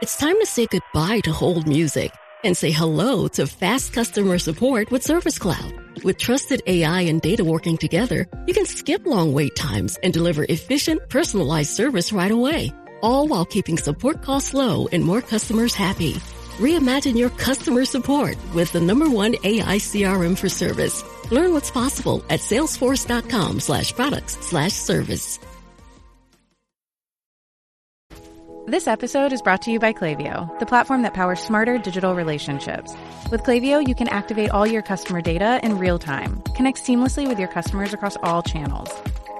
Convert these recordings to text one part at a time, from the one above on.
It's time to say goodbye to hold music and say hello to fast customer support with Service Cloud. With trusted AI and data working together, you can skip long wait times and deliver efficient, personalized service right away, all while keeping support costs low and more customers happy. Reimagine your customer support with the number one AI CRM for service. Learn what's possible at salesforce.com slash products slash service. This episode is brought to you by Klaviyo, the platform that powers smarter digital relationships. With Klaviyo, you can activate all your customer data in real time, connect seamlessly with your customers across all channels,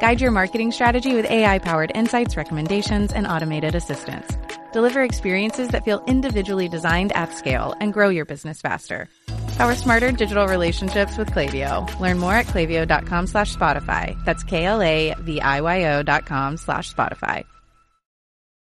guide your marketing strategy with AI-powered insights, recommendations, and automated assistance. Deliver experiences that feel individually designed at scale and grow your business faster. Power smarter digital relationships with Klaviyo. Learn more at klaviyo.com slash Spotify. That's K-L-A-V-I-Y-O dot com slash Spotify.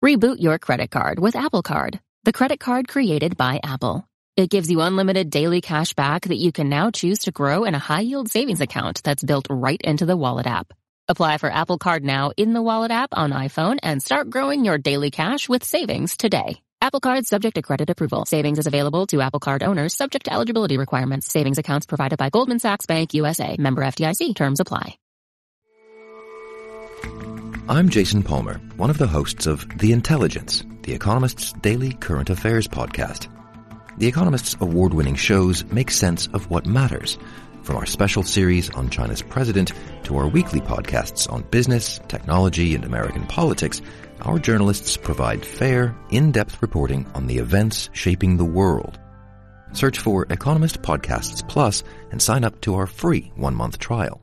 Reboot your credit card with Apple Card, the credit card created by Apple. It gives you unlimited daily cash back that you can now choose to grow in a high yield savings account that's built right into the Wallet app. Apply for Apple Card now in the Wallet app on iPhone and start growing your daily cash with savings today. Apple Card subject to credit approval. Savings is available to Apple Card owners subject to eligibility requirements. Savings accounts provided by Goldman Sachs Bank USA. Member FDIC. Terms apply. I'm Jason Palmer, one of the hosts of The Intelligence, The Economist's daily current affairs podcast. The Economist's award-winning shows make sense of what matters, from our special series on China's president to our weekly podcasts on business, technology, and American politics. Our journalists provide fair, in-depth reporting on the events shaping the world. Search for Economist Podcasts Plus and sign up to our free one-month trial.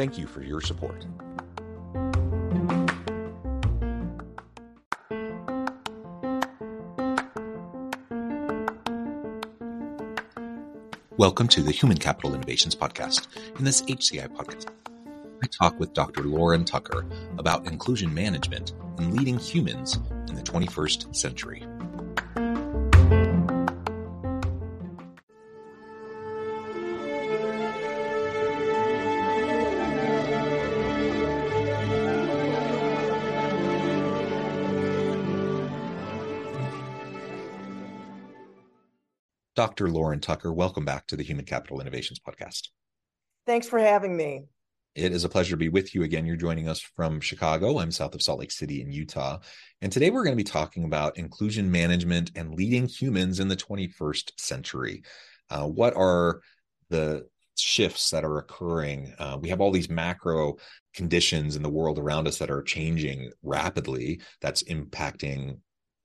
Thank you for your support. Welcome to the Human Capital Innovations Podcast. In this HCI podcast, I talk with Dr. Lauren Tucker about inclusion management and leading humans in the 21st century. Dr. Lauren Tucker, welcome back to the Human Capital Innovations Podcast. Thanks for having me. It is a pleasure to be with you again. You're joining us from Chicago. I'm south of Salt Lake City in Utah. And today we're going to be talking about inclusion management and leading humans in the 21st century. Uh, what are the shifts that are occurring? Uh, we have all these macro conditions in the world around us that are changing rapidly. That's impacting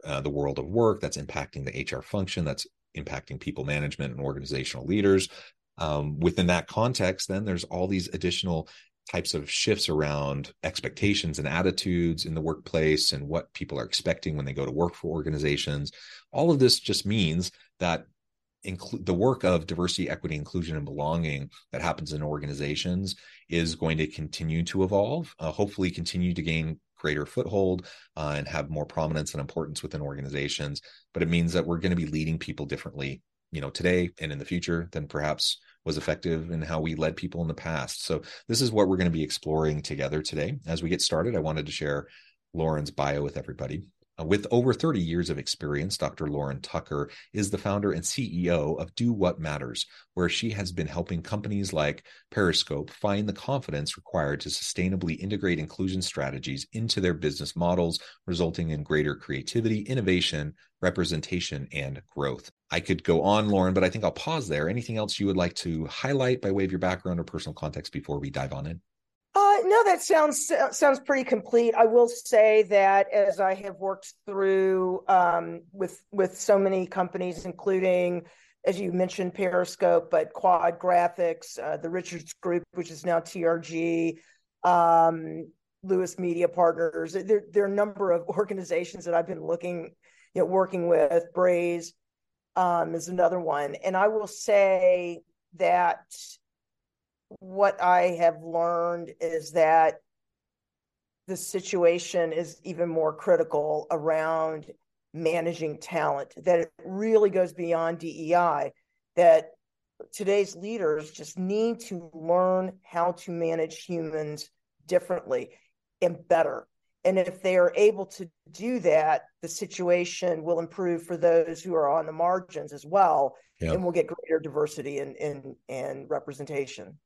uh, the world of work, that's impacting the HR function, that's impacting people management and organizational leaders um, within that context, then there's all these additional types of shifts around expectations and attitudes in the workplace and what people are expecting when they go to work for organizations. All of this just means that include the work of diversity, equity, inclusion, and belonging that happens in organizations is going to continue to evolve, uh, hopefully continue to gain greater foothold uh, and have more prominence and importance within organizations. But it means that we're going to be leading people differently, you know, today and in the future than perhaps was effective in how we led people in the past. So this is what we're going to be exploring together today. As we get started, I wanted to share Lauren's bio with everybody. Uh, with over 30 years of experience, Dr. Lauren Tucker is the founder and CEO of Do What Matters, where she has been helping companies like Periscope find the confidence required to sustainably integrate inclusion strategies into their business models, resulting in greater creativity, innovation, representation, and growth. I could go on, Lauren, but I think I'll pause there. Anything else you would like to highlight by way of your background or personal context before we dive on in? No, that sounds sounds pretty complete. I will say that as I have worked through um, with with so many companies, including as you mentioned Periscope, but Quad Graphics, uh, the Richards Group, which is now TRG, um, Lewis Media Partners. There, there are a number of organizations that I've been looking, you know, working with. Braze um, is another one, and I will say that what I have learned is that the situation is even more critical around managing talent, that it really goes beyond DEI, that today's leaders just need to learn how to manage humans differently and better. And if they are able to do that, the situation will improve for those who are on the margins as well. And we'll get greater diversity and, and, and representation.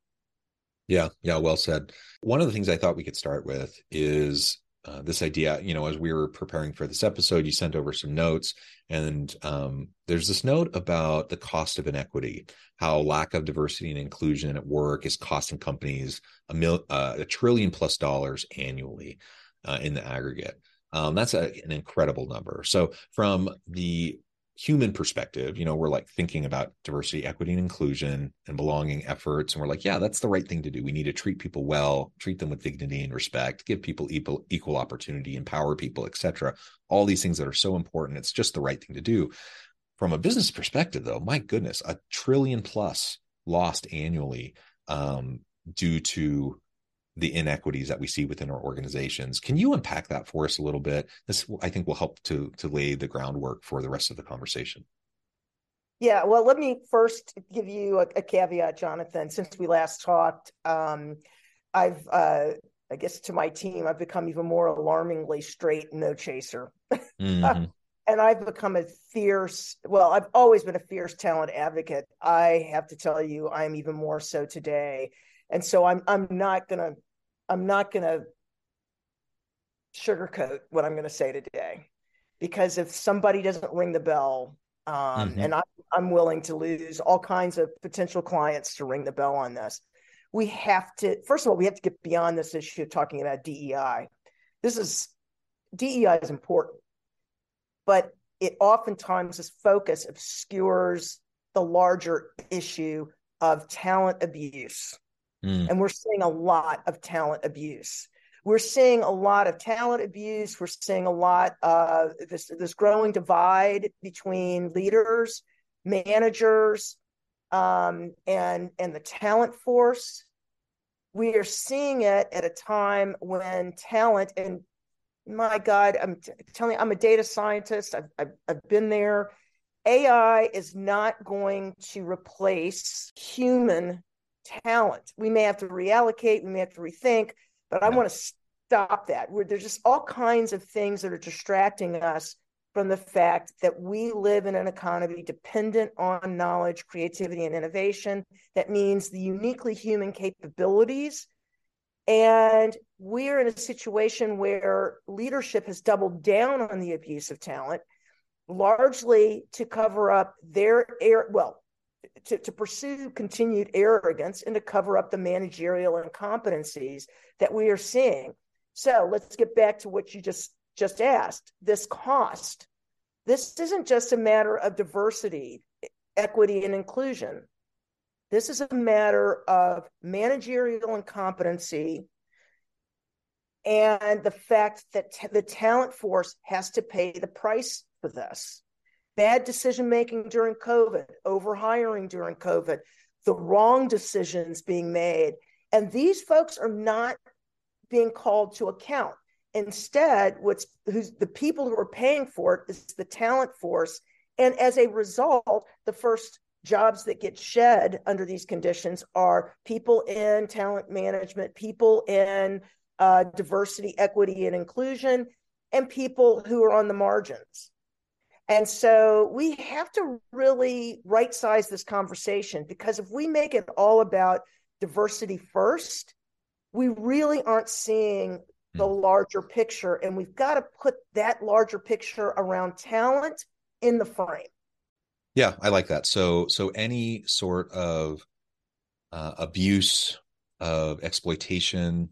Yeah, yeah, well said. One of the things I thought we could start with is uh, this idea. You know, as we were preparing for this episode, you sent over some notes, and um, there's this note about the cost of inequity, how lack of diversity and inclusion at work is costing companies a mil, uh, a trillion plus dollars annually uh, in the aggregate. Um, that's a, an incredible number. So, from the human perspective, you know, we're like thinking about diversity, equity, and inclusion and belonging efforts. And we're like, yeah, that's the right thing to do. We need to treat people well, treat them with dignity and respect, give people equal, equal opportunity, empower people, etc. All these things that are so important. It's just the right thing to do. From a business perspective, though, my goodness, a trillion plus lost annually um, due to the inequities that we see within our organizations. Can you unpack that for us a little bit? This I think will help to to lay the groundwork for the rest of the conversation. Yeah, well, let me first give you a, a caveat, Jonathan. Since we last talked, um, I've, uh, I guess, to my team, I've become even more alarmingly straight, no chaser. Mm-hmm. and I've become a fierce, well, I've always been a fierce talent advocate. I have to tell you, I'm even more so today. And so I'm I'm not gonna I'm not gonna sugarcoat what I'm gonna say today. Because if somebody doesn't ring the bell, um, mm-hmm. and I, I'm willing to lose all kinds of potential clients to ring the bell on this. We have to, first of all, we have to get beyond this issue of talking about DEI. This is DEI is important, but it oftentimes this focus obscures the larger issue of talent abuse. Mm. And we're seeing a lot of talent abuse. We're seeing a lot of talent abuse. We're seeing a lot of this, this growing divide between leaders, managers, um, and, and the talent force. We are seeing it at a time when talent, and my God, I'm t- telling you, I'm a data scientist. I've, I've, I've been there. AI is not going to replace human talent. We may have to reallocate, we may have to rethink, but I want to stop that. Where there's just all kinds of things that are distracting us from the fact that we live in an economy dependent on knowledge, creativity, and innovation. That means the uniquely human capabilities. And we're in a situation where leadership has doubled down on the abuse of talent, largely to cover up their air. Well, to, to pursue continued arrogance and to cover up the managerial incompetencies that we are seeing. So let's get back to what you just just asked. This cost. This isn't just a matter of diversity, equity, and inclusion. This is a matter of managerial incompetency and the fact that t- the talent force has to pay the price for this bad decision making during COVID, overhiring during COVID, the wrong decisions being made. And these folks are not being called to account. Instead, what's who's the people who are paying for it is the talent force. And as a result, the first jobs that get shed under these conditions are people in talent management, people in uh, diversity, equity, and inclusion, and people who are on the margins. And so we have to really right size this conversation because if we make it all about diversity first, we really aren't seeing the hmm. larger picture. And we've got to put that larger picture around talent in the frame. Yeah, I like that. So, so any sort of uh, abuse, of exploitation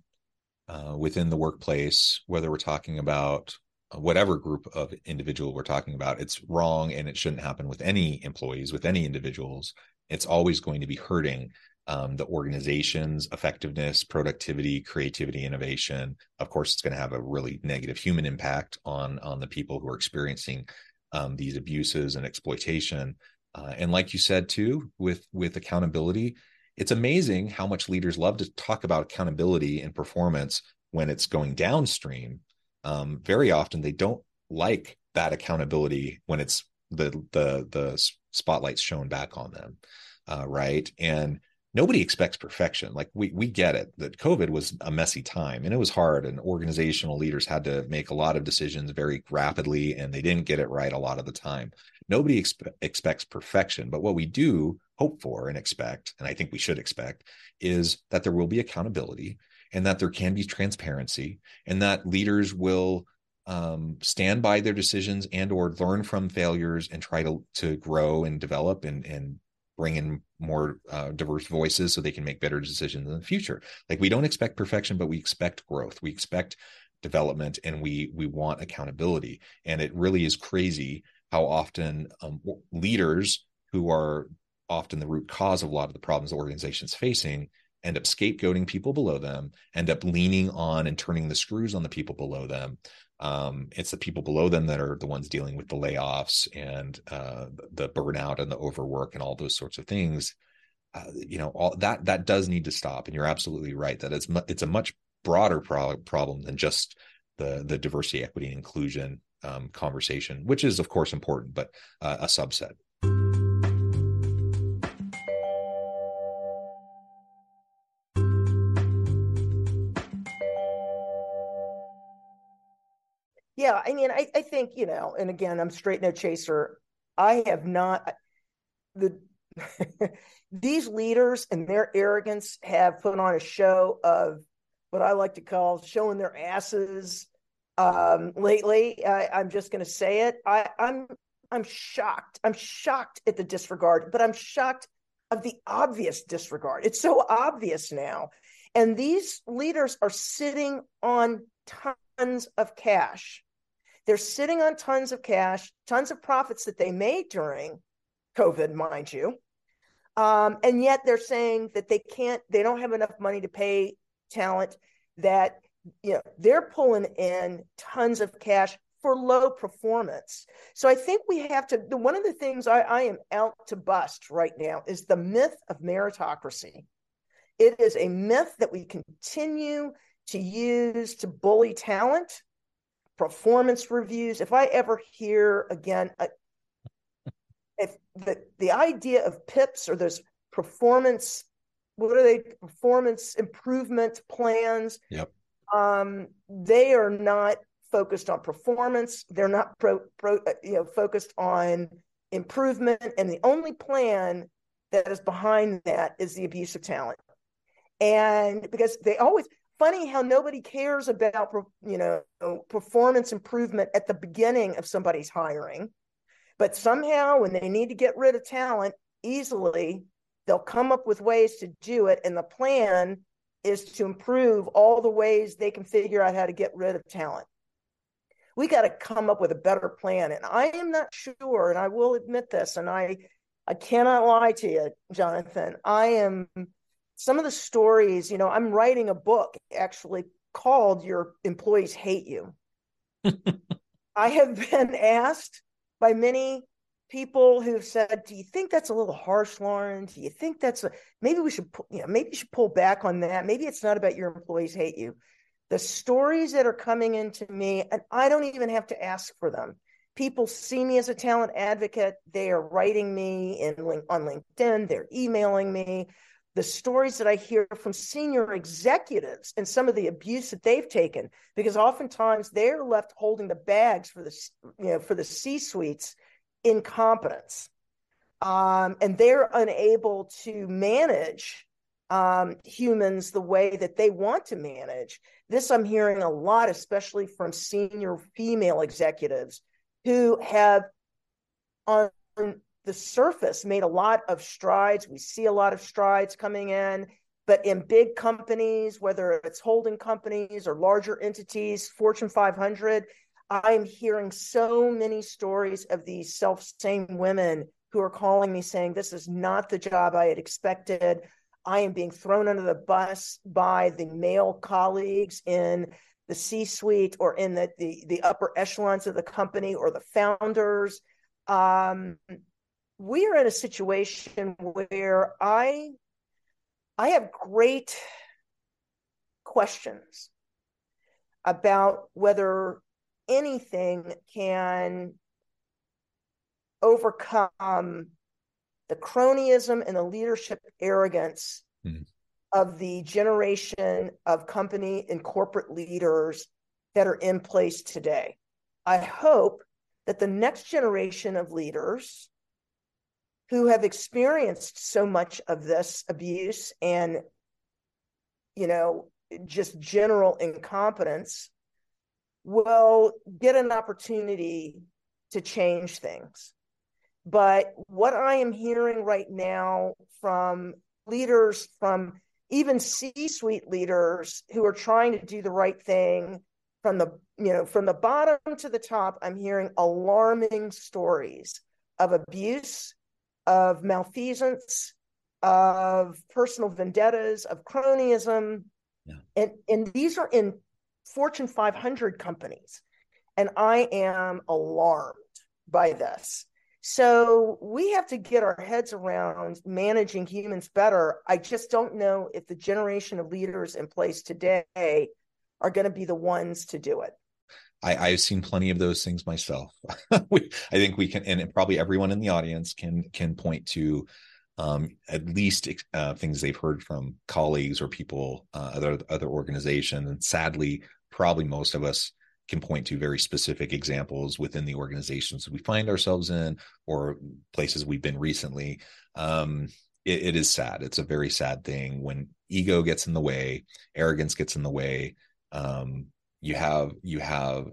uh, within the workplace, whether we're talking about whatever group of individual we're talking about, it's wrong and it shouldn't happen with any employees, with any individuals. It's always going to be hurting um, the organization's effectiveness, productivity, creativity, innovation. Of course, it's going to have a really negative human impact on on the people who are experiencing um, these abuses and exploitation. Uh, and like you said too, with with accountability, it's amazing how much leaders love to talk about accountability and performance when it's going downstream. Um, very often, they don't like that accountability when it's the the the spotlight's shown back on them, uh, right? And nobody expects perfection. Like we we get it that COVID was a messy time and it was hard and organizational leaders had to make a lot of decisions very rapidly and they didn't get it right a lot of the time. Nobody expe- expects perfection, but what we do hope for and expect and I think we should expect is that there will be accountability and that there can be transparency and that leaders will um, stand by their decisions and or learn from failures and try to to grow and develop and and bring in more uh, diverse voices so they can make better decisions in the future. Like we don't expect perfection but we expect growth. We expect development and we we want accountability. And it really is crazy how often um, leaders who are often the root cause of a lot of the problems the organization's facing end up scapegoating people below them end up leaning on and turning the screws on the people below them um, it's the people below them that are the ones dealing with the layoffs and uh, the burnout and the overwork and all those sorts of things. Uh, you know, all that that does need to stop. And you're absolutely right that it's mu- it's a much broader pro- problem than just the the diversity, equity, and inclusion um, conversation, which is of course important, but uh, a subset. Yeah, I mean, I, I think, you know, and again, I'm straight no chaser. I have not the these leaders and their arrogance have put on a show of what I like to call showing their asses um, lately. I, am just going to say it. I, I'm I'm shocked. I'm shocked at the disregard, but I'm shocked of the obvious disregard. It's so obvious now, and these leaders are sitting on tons of cash. They're sitting on tons of cash, tons of profits that they made during COVID, mind you. Um, and yet they're saying that they can't, they don't have enough money to pay talent, that you know they're pulling in tons of cash for low performance. So I think we have to. The, one of the things I, I am out to bust right now is the myth of meritocracy. It is a myth that we continue to use to bully talent performance reviews. If I ever hear again, uh, if the the idea of PIPs or those performance, what are they? Performance improvement plans. Yep. Um, they are not focused on performance. They're not pro, pro uh, you know focused on improvement, and the only plan that is behind that is the abuse of talent. And because they always funny how nobody cares about you know performance improvement at the beginning of somebody's hiring but somehow when they need to get rid of talent easily they'll come up with ways to do it. And the plan is to improve all the ways they can figure out how to get rid of talent. We got to come up with a better plan. And i am not sure and i will admit this and i i cannot lie to you jonathan i am some of the stories, you know, I'm writing a book actually called Your Employees Hate You. I have been asked by many people who've said, "Do you think that's a little harsh, Lauren? Do you think that's a, maybe we should, you know, maybe you should pull back on that? Maybe it's not about your employees hate you." the stories that are coming into me, and I don't even have to ask for them. People see me as a talent advocate. They are writing me in on LinkedIn. They're emailing me. The stories that I hear from senior executives and some of the abuse that they've taken, because oftentimes they're left holding the bags for the you know for the C suites incompetence, um, and they're unable to manage um, humans the way that they want to manage. This I'm hearing a lot, especially from senior female executives who have, on the surface, made a lot of strides. We see a lot of strides coming in, but in big companies, whether it's holding companies or larger entities, Fortune 500, I'm hearing so many stories of these self same women who are calling me saying, This is not the job I had expected. I am being thrown under the bus by the male colleagues in the C suite or in the, the, the, upper echelons of the company or the founders. Um, we are in a situation where I I have great questions about whether anything can overcome the cronyism and the leadership arrogance mm. of the generation of company and corporate leaders that are in place today. I hope that the next generation of leaders who have experienced so much of this abuse and you know just general incompetence will get an opportunity to change things. But what I am hearing right now from leaders, from even C-suite leaders who are trying to do the right thing, from the you know from the bottom to the top, I'm hearing alarming stories of abuse, of malfeasance, of personal vendettas, of cronyism, yeah. and and these are in Fortune 500 companies, and I am alarmed by this. So we have to get our heads around managing humans better. I just don't know if the generation of leaders in place today are going to be the ones to do it. I, have seen plenty of those things myself. we, I think we can, and probably everyone in the audience can can point to um, at least uh, things they've heard from colleagues or people, uh, other other organizations, and sadly, probably most of us can point to very specific examples within the organizations we find ourselves in or places we've been recently. Um, it, it is sad. It's a very sad thing when ego gets in the way arrogance gets in the way um, you have you have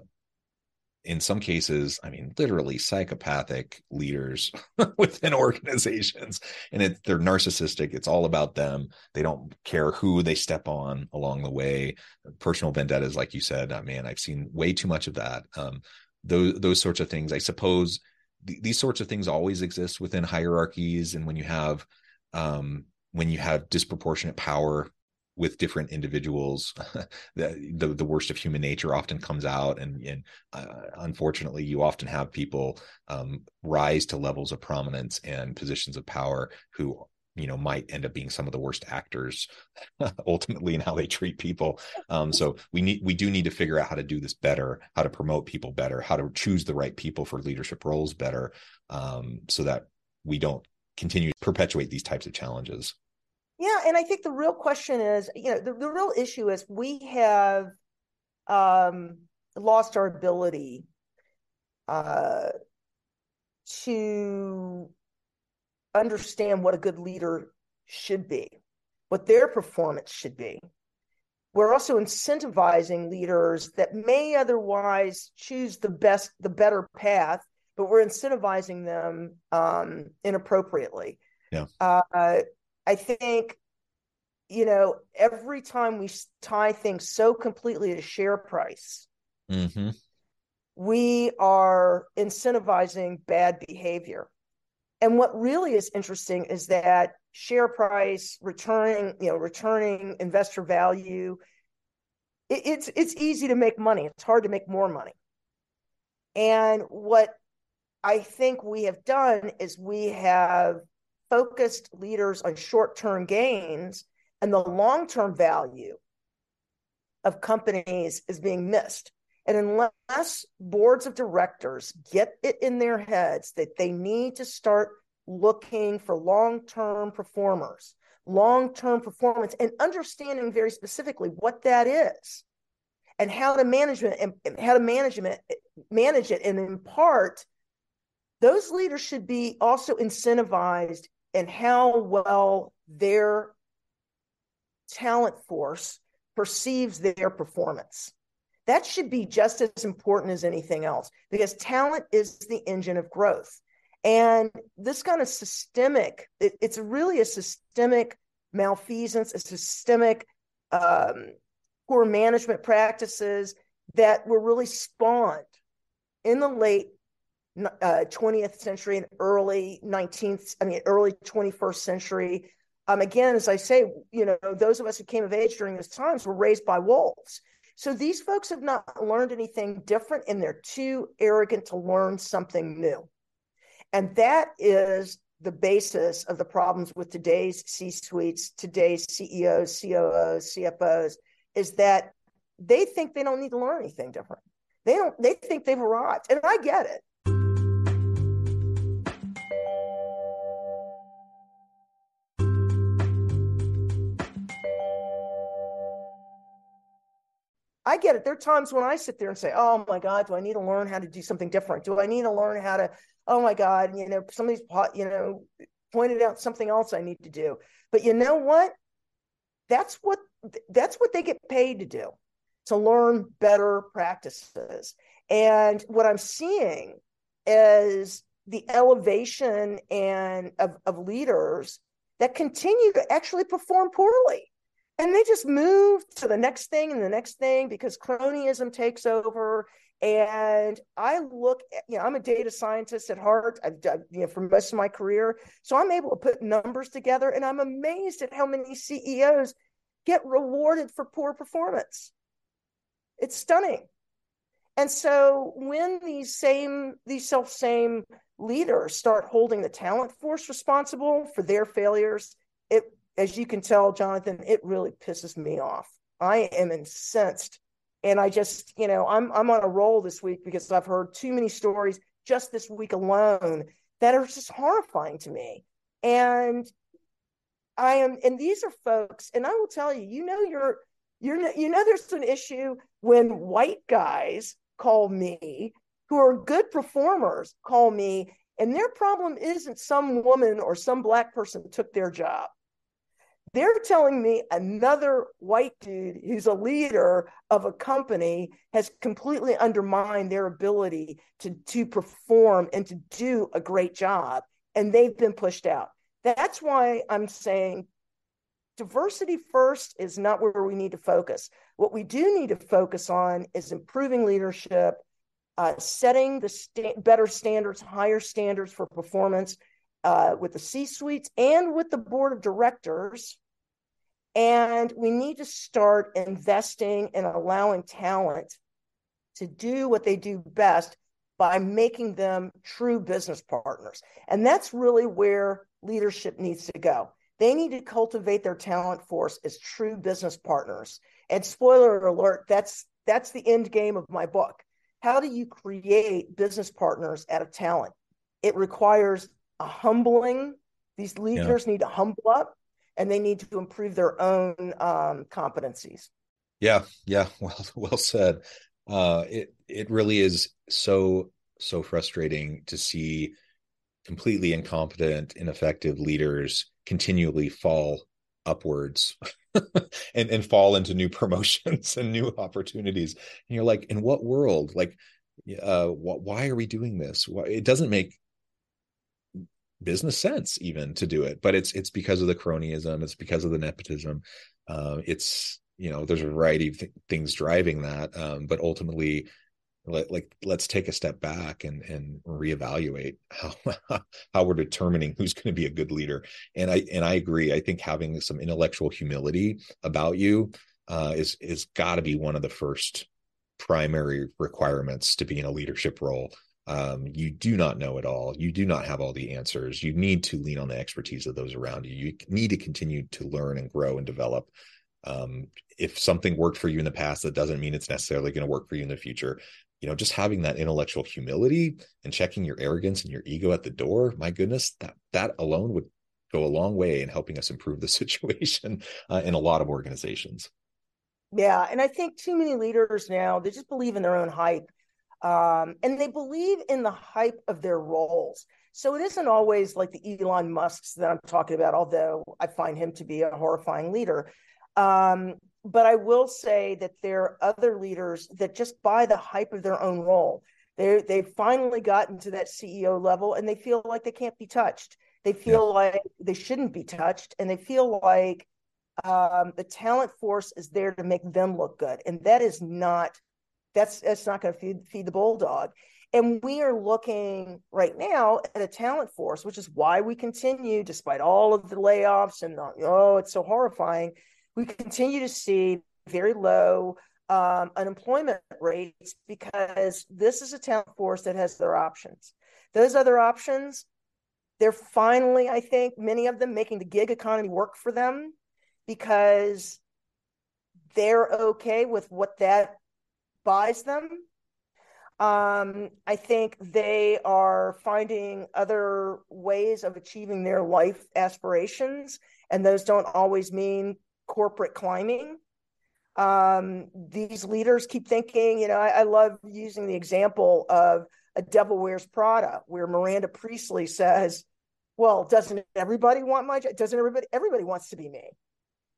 in some cases, I mean, literally psychopathic leaders within organizations, and it, they're narcissistic. It's all about them. They don't care who they step on along the way. Personal vendettas, like you said, man, I've seen way too much of that. Um, those those sorts of things. I suppose th- these sorts of things always exist within hierarchies, and when you have um, when you have disproportionate power with different individuals the, the, the worst of human nature often comes out and and uh, unfortunately you often have people um, rise to levels of prominence and positions of power who you know might end up being some of the worst actors ultimately in how they treat people. Um, so we need we do need to figure out how to do this better how to promote people better how to choose the right people for leadership roles better um, so that we don't continue to perpetuate these types of challenges yeah, and I think the real question is, you know, the, the real issue is we have um, lost our ability uh, to understand what a good leader should be, what their performance should be. We're also incentivizing leaders that may otherwise choose the best, the better path, but we're incentivizing them um, inappropriately. Yeah. Uh, I think, you know, every time we tie things so completely to share price, mm-hmm. we are incentivizing bad behavior. And what really is interesting is that share price, returning, you know, returning investor value, it, it's it's easy to make money. It's hard to make more money. And what I think we have done is we have focused leaders on short term gains and the long term value of companies is being missed. And unless boards of directors get it in their heads that they need to start looking for long term performers, long term performance, and understanding very specifically what that is and how to management and how to management manage it and in part those leaders should be also incentivized in how well their talent force perceives their performance. That should be just as important as anything else because talent is the engine of growth. And this kind of systemic it, it's really a systemic malfeasance a systemic um, poor management practices that were really spawned in the late uh, 20th century and early 19th, I mean, early 21st century. Um, again, as I say, you know, those of us who came of age during those times were raised by wolves. So these folks have not learned anything different and they're too arrogant to learn something new. And that is the basis of the problems with today's C suites, today's CEOs, COOs, CFOs, is that they think they don't need to learn anything different. They don't they think they've arrived. And I get it. I get it. There are times when I sit there and say, "Oh my God, do I need to learn how to do something different? Do I need to learn how to? Oh my God, you know, somebody's you know pointed out something else I need to do." But you know what? That's what that's what they get paid to do to learn better practices. And what I'm seeing is the elevation and of, of leaders that continue to actually perform poorly. And they just move to the next thing and the next thing because cronyism takes over. And I look, at, you know, I'm a data scientist at heart. I've done, you know, for most of my career. So I'm able to put numbers together and I'm amazed at how many CEOs get rewarded for poor performance. It's stunning. And so when these same, these self same leaders start holding the talent force responsible for their failures, it, as you can tell, Jonathan, it really pisses me off. I am incensed. And I just, you know, I'm I'm on a roll this week because I've heard too many stories just this week alone that are just horrifying to me. And I am, and these are folks, and I will tell you, you know, you're, you're, you know, there's an issue when white guys call me who are good performers call me, and their problem isn't some woman or some black person took their job. They're telling me another white dude who's a leader of a company has completely undermined their ability to, to perform and to do a great job, and they've been pushed out. That's why I'm saying diversity first is not where we need to focus. What we do need to focus on is improving leadership, uh, setting the sta- better standards, higher standards for performance uh, with the C suites and with the board of directors. And we need to start investing and allowing talent to do what they do best by making them true business partners. And that's really where leadership needs to go. They need to cultivate their talent force as true business partners. And spoiler alert, that's that's the end game of my book. How do you create business partners out of talent? It requires a humbling. These leaders yeah. need to humble up and they need to improve their own um, competencies. Yeah, yeah, well, well said. Uh, it it really is so so frustrating to see completely incompetent, ineffective leaders continually fall upwards and, and fall into new promotions and new opportunities. And you're like, in what world? Like, uh, wh- why are we doing this? Why, it doesn't make business sense even to do it, but it's it's because of the cronyism. It's because of the nepotism. Uh, it's you know there's a variety of th- things driving that, um, but ultimately let, like let's take a step back and and reevaluate how how we're determining who's going to be a good leader and i and i agree i think having some intellectual humility about you uh, is is got to be one of the first primary requirements to be in a leadership role um, you do not know it all. You do not have all the answers. You need to lean on the expertise of those around you. You need to continue to learn and grow and develop. Um, if something worked for you in the past, that doesn't mean it's necessarily going to work for you in the future. You know, just having that intellectual humility and checking your arrogance and your ego at the door, my goodness, that that alone would go a long way in helping us improve the situation uh, in a lot of organizations. Yeah, and I think too many leaders now they just believe in their own hype, um, and they believe in the hype of their roles. So it isn't always like the Elon Musk's that I'm talking about, although I find him to be a horrifying leader. Um, but I will say that there are other leaders that just buy the hype of their own role. They they've finally gotten to that CEO level, and they feel like they can't be touched. They feel yeah. like they shouldn't be touched, and they feel like um, the talent force is there to make them look good, and that is not that's that's not going to feed feed the bulldog. And we are looking right now at a talent force, which is why we continue, despite all of the layoffs and the, oh, it's so horrifying. We continue to see very low um, unemployment rates because this is a talent force that has their options. Those other options, they're finally, I think, many of them making the gig economy work for them because they're okay with what that buys them um, I think they are finding other ways of achieving their life aspirations, and those don't always mean corporate climbing. Um, these leaders keep thinking, you know, I, I love using the example of a Devil Wears Prada, where Miranda Priestly says, "Well, doesn't everybody want my job? Doesn't everybody? Everybody wants to be me."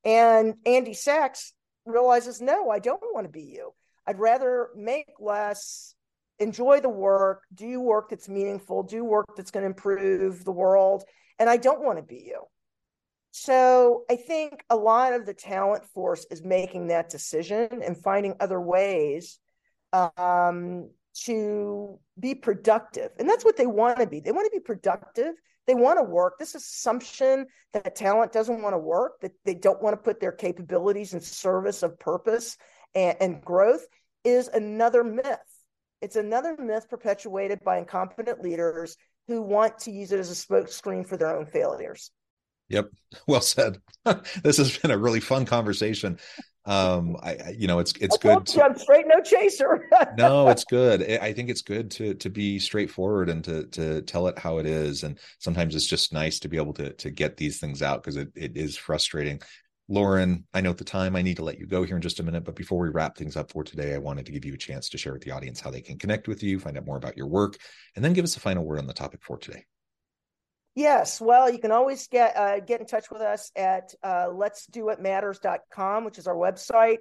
And Andy Sachs realizes, "No, I don't want to be you. I'd rather make less, enjoy the work, do work that's meaningful, do work that's going to improve the world, and I don't want to be you. So I think a lot of the talent force is making that decision and finding other ways um, to be productive. And that's what they want to be. They want to be productive. They want to work. This assumption that talent doesn't want to work, that they don't want to put their capabilities in service of purpose and, and growth is another myth. It's another myth perpetuated by incompetent leaders who want to use it as a smokescreen for their own failures. Yep. Well said. this has been a really fun conversation. Um, I, you know, it's it's good. To, I'm straight, no chaser. no, it's good. I think it's good to to be straightforward and to to tell it how it is. And sometimes it's just nice to be able to to get these things out because it, it is frustrating Lauren, I know at the time I need to let you go here in just a minute, but before we wrap things up for today, I wanted to give you a chance to share with the audience how they can connect with you, find out more about your work, and then give us a final word on the topic for today. Yes, well, you can always get uh, get in touch with us at uh, let's do it matters.com, which is our website.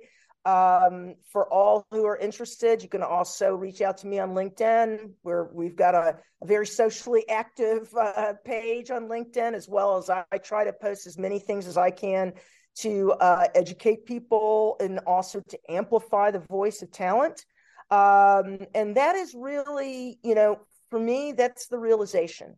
Um, for all who are interested, you can also reach out to me on LinkedIn, where we've got a, a very socially active uh, page on LinkedIn, as well as I, I, try to post as many things as I can to uh, educate people and also to amplify the voice of talent. Um, and that is really, you know, for me, that's the realization.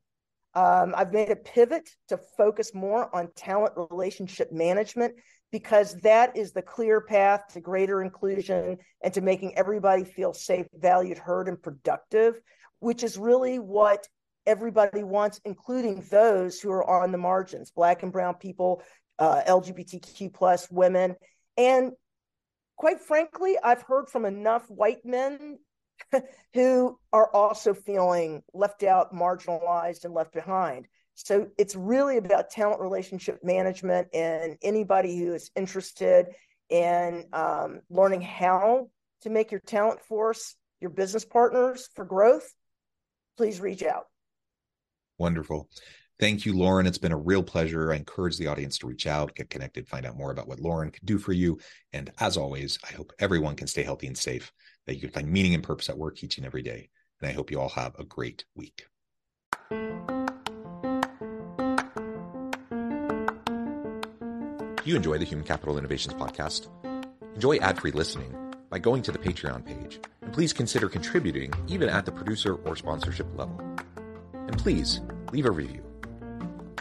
Um, I've made a pivot to focus more on talent relationship management because that is the clear path to greater inclusion and to making everybody feel safe, valued, heard, and productive, which is really what everybody wants, including those who are on the margins, Black and Brown people, uh, LGBTQ plus women. And quite frankly, I've heard from enough white men who are also feeling left out, marginalized, and left behind. So it's really about talent relationship management, and anybody who is interested in um, learning how to make your talent force your business partners for growth, please reach out. Wonderful. Thank you, Lauren. It's been a real pleasure. I encourage the audience to reach out, get connected, find out more about what Lauren can do for you. And as always, I hope everyone can stay healthy and safe, that you can find meaning and purpose at work each and every day. And I hope you all have a great week. Do you enjoy the Human Capital Innovations podcast? Enjoy ad free listening by going to the Patreon page. And please consider contributing even at the producer or sponsorship level. And please leave a review.